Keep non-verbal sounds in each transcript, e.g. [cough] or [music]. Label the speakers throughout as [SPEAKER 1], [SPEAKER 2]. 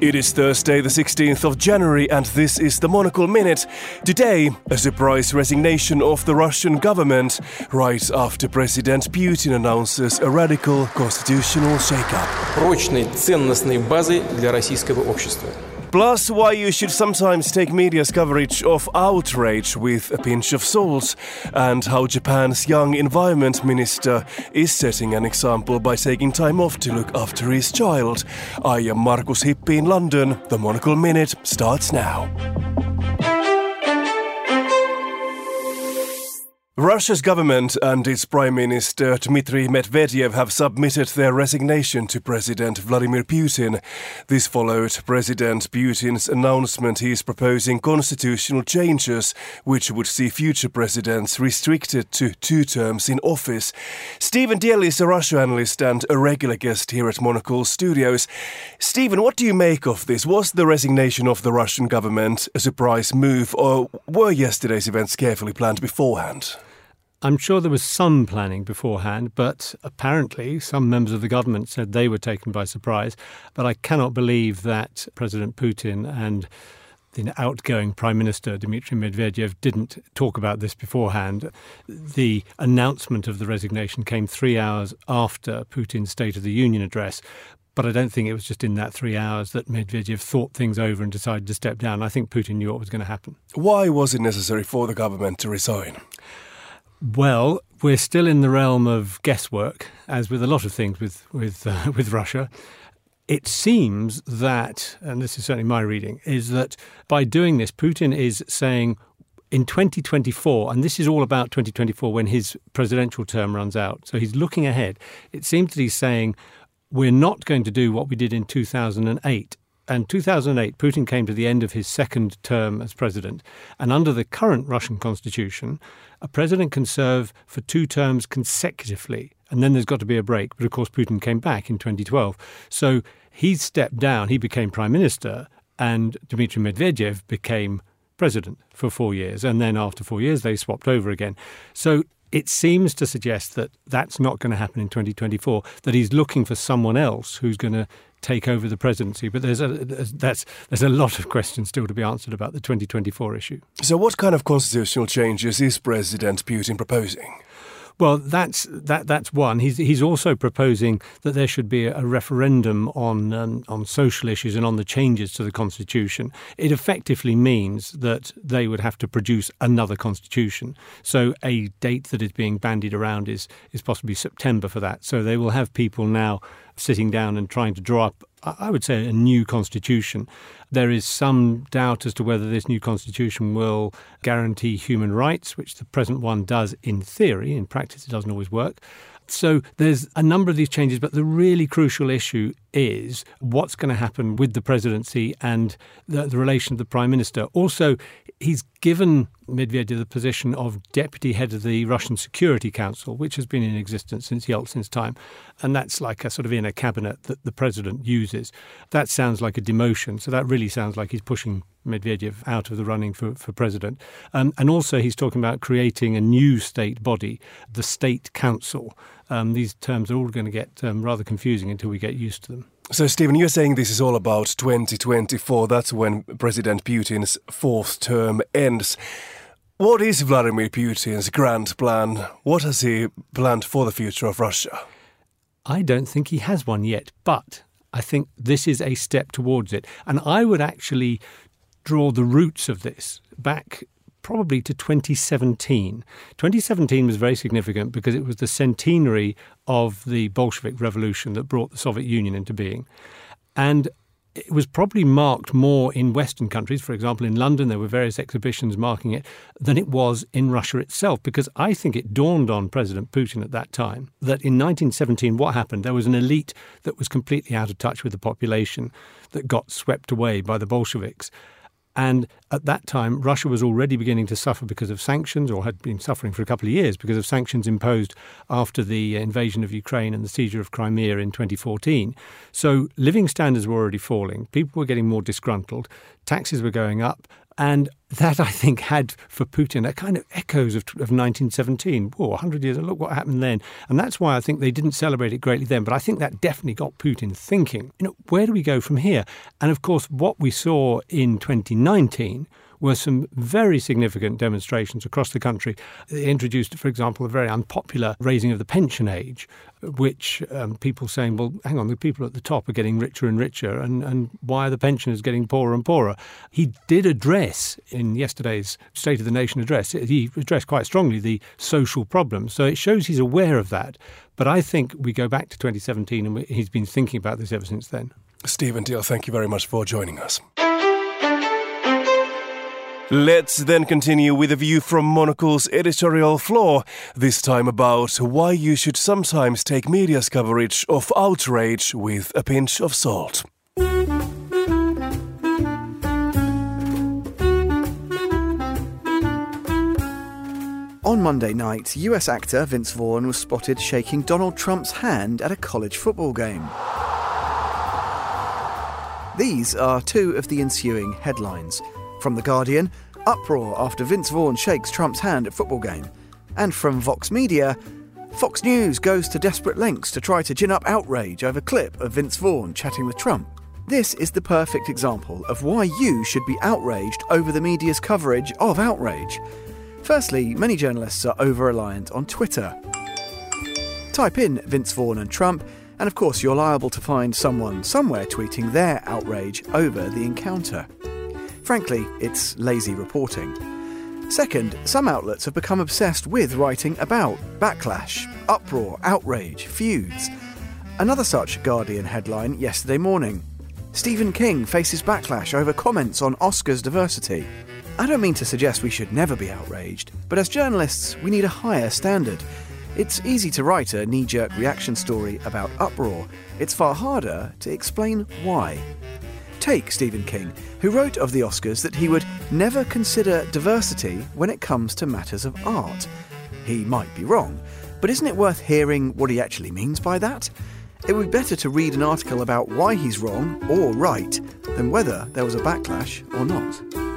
[SPEAKER 1] It is Thursday, the 16th of January, and this is the Monocle Minute. Today, a surprise resignation of the Russian government, right after President Putin announces a radical constitutional shakeup.
[SPEAKER 2] прочной ценностной базой для российского общества.
[SPEAKER 1] Plus, why you should sometimes take media's coverage of outrage with a pinch of salt, and how Japan's young environment minister is setting an example by taking time off to look after his child. I am Markus Hippi in London. The Monocle Minute starts now. Russia's government and its Prime Minister Dmitry Medvedev have submitted their resignation to President Vladimir Putin. This followed President Putin's announcement he is proposing constitutional changes which would see future presidents restricted to two terms in office. Stephen Dalziel is a Russia analyst and a regular guest here at Monocle Studios. Stephen, what do you make of this? Was the resignation of the Russian government a surprise move, or were yesterday's events carefully planned beforehand?
[SPEAKER 3] I'm sure there was some planning beforehand, but apparently some members of the government said they were taken by surprise. But I cannot believe that President Putin and the outgoing Prime Minister Dmitry Medvedev didn't talk about this beforehand. The announcement of the resignation came three hours after Putin's State of the Union address. But I don't think it was just in that three hours that Medvedev thought things over and decided to step down. I think Putin knew what was going to happen.
[SPEAKER 1] Why was it necessary for the government to resign?
[SPEAKER 3] Well, we're still in the realm of guesswork, as with a lot of things with with uh, [laughs] with Russia. It seems that, and this is certainly my reading, is that by doing this, Putin is saying in 2024, and this is all about 2024 when his presidential term runs out. So he's looking ahead. It seems that he's saying we're not going to do what we did in 2008 and 2008, Putin came to the end of his second term as president. And under the current Russian constitution, a president can serve for two terms consecutively. And then there's got to be a break. But of course, Putin came back in 2012. So he stepped down, he became prime minister, and Dmitry Medvedev became president for four years. And then after four years, they swapped over again. So it seems to suggest that that's not going to happen in 2024, that he's looking for someone else who's going to take over the presidency. But there's a that's there's a lot of questions still to be answered about the 2024 issue.
[SPEAKER 1] So, what kind of constitutional changes is President Putin proposing?
[SPEAKER 3] Well, that's that. That's one. He's he's also proposing that there should be a referendum on um, on social issues and on the changes to the constitution. It effectively means that they would have to produce another constitution. So a date that is being bandied around is is possibly September for that. So they will have people now sitting down and trying to draw up, I would say, a new constitution. There is some doubt as to whether this new constitution will guarantee human rights, which the present one does in theory. In practice, it doesn't always work. So there's a number of these changes, but the really crucial issue is what's going to happen with the presidency and the, the relation of the prime minister. Also, he's given Medvedev the position of deputy head of the Russian Security Council, which has been in existence since Yeltsin's time. And that's like a sort of inner cabinet that the president uses. That sounds like a demotion. So that really sounds like he's pushing Medvedev out of the running for, for president. Um, and also, he's talking about creating a new state body, the State Council. Um, these terms are all going to get um, rather confusing until we get used to them.
[SPEAKER 1] So, Stephen, you're saying this is all about 2024. That's when President Putin's fourth term ends. What is Vladimir Putin's grand plan? What has he planned for the future of Russia?
[SPEAKER 3] I don't think he has one yet, but I think this is a step towards it. And I would actually draw the roots of this back probably to 2017. 2017 was very significant because it was the centenary of the Bolshevik Revolution that brought the Soviet Union into being. And it was probably marked more in Western countries. For example, in London, there were various exhibitions marking it than it was in Russia itself, because I think it dawned on President Putin at that time that in 1917, what happened? There was an elite that was completely out of touch with the population that got swept away by the Bolsheviks. And at that time, Russia was already beginning to suffer because of sanctions, or had been suffering for a couple of years because of sanctions imposed after the uh, invasion of Ukraine and the seizure of Crimea in 2014. So living standards were already falling. People were getting more disgruntled. Taxes were going up. And that, I think, had for Putin a kind of echoes of, of 1917. Whoa, 100 years, look what happened then. And that's why I think they didn't celebrate it greatly then. But I think that definitely got Putin thinking, you know, where do we go from here? And of course, what we saw in 2019 were some very significant demonstrations across the country. They introduced, for example, a very unpopular raising of the pension age, which um, people saying, well, hang on, the people at the top are getting richer and richer, and, and why are the pensioners getting poorer and poorer? He did address in yesterday's State of the Nation address, he addressed quite strongly the social problems. So it shows he's aware of that. But I think we go back to 2017 and he's been thinking about this ever since then.
[SPEAKER 1] Stephen Dalziel, thank you very much for joining us. Let's then continue with a view from Monocle's editorial floor, this time about why you should sometimes take media's coverage of outrage with a pinch of salt.
[SPEAKER 4] On Monday night, US actor Vince Vaughn was spotted shaking Donald Trump's hand at a college football game. These are two of the ensuing headlines. From The Guardian, uproar after Vince Vaughn shakes Trump's hand at football game. And from Vox Media, Fox News goes to desperate lengths to try to gin up outrage over clip of Vince Vaughn chatting with Trump. This is the perfect example of why you should be outraged over the media's coverage of outrage. Firstly, many journalists are over reliant on Twitter. Type in Vince Vaughn and Trump, and of course, you're liable to find someone somewhere tweeting their outrage over the encounter. Frankly, it's lazy reporting. Second, some outlets have become obsessed with writing about backlash, uproar, outrage, feuds. Another such Guardian headline yesterday morning Stephen King faces backlash over comments on Oscars diversity. I don't mean to suggest we should never be outraged, but as journalists, we need a higher standard. It's easy to write a knee jerk reaction story about uproar, it's far harder to explain why. Take Stephen King, who wrote of the Oscars that he would never consider diversity when it comes to matters of art. He might be wrong, but isn't it worth hearing what he actually means by that? It would be better to read an article about why he's wrong or right than whether there was a backlash or not.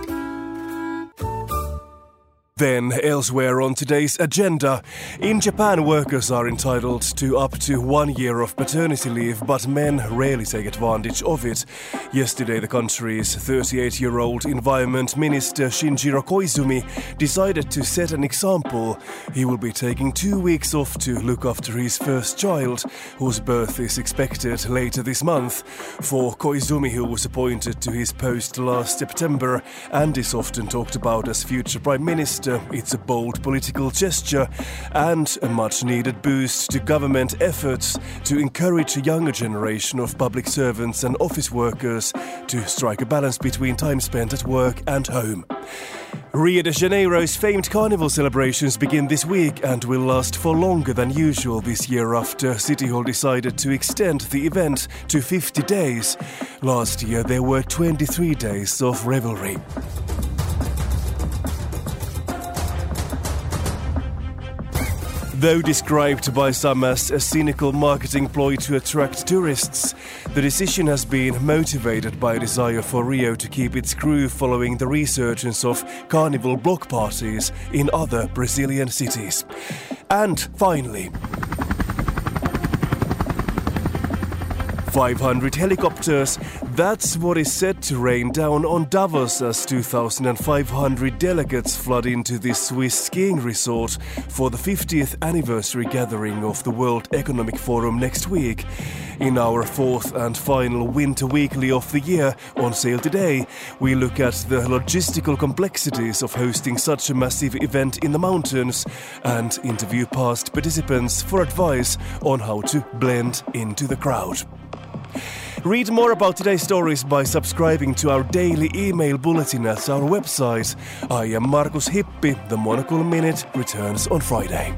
[SPEAKER 1] Then, elsewhere on today's agenda, in Japan, workers are entitled to up to one year of paternity leave, but men rarely take advantage of it. Yesterday, the country's 38 year old Environment Minister Shinjiro Koizumi decided to set an example. He will be taking two weeks off to look after his first child, whose birth is expected later this month. For Koizumi, who was appointed to his post last September and is often talked about as future Prime Minister, it's a bold political gesture and a much needed boost to government efforts to encourage a younger generation of public servants and office workers to strike a balance between time spent at work and home. Rio de Janeiro's famed carnival celebrations begin this week and will last for longer than usual this year after City Hall decided to extend the event to 50 days. Last year there were 23 days of revelry. Though described by some as a cynical marketing ploy to attract tourists, the decision has been motivated by a desire for Rio to keep its crew following the resurgence of carnival block parties in other Brazilian cities. And finally, 500 helicopters. That's what is set to rain down on Davos as 2,500 delegates flood into the Swiss skiing resort for the 50th anniversary gathering of the World Economic Forum next week. In our fourth and final Winter Weekly of the year, on sale today, we look at the logistical complexities of hosting such a massive event in the mountains and interview past participants for advice on how to blend into the crowd. Read more about today's stories by subscribing to our daily email bulletin at our website. I am Markus Hippi. The Monocle Minute returns on Friday.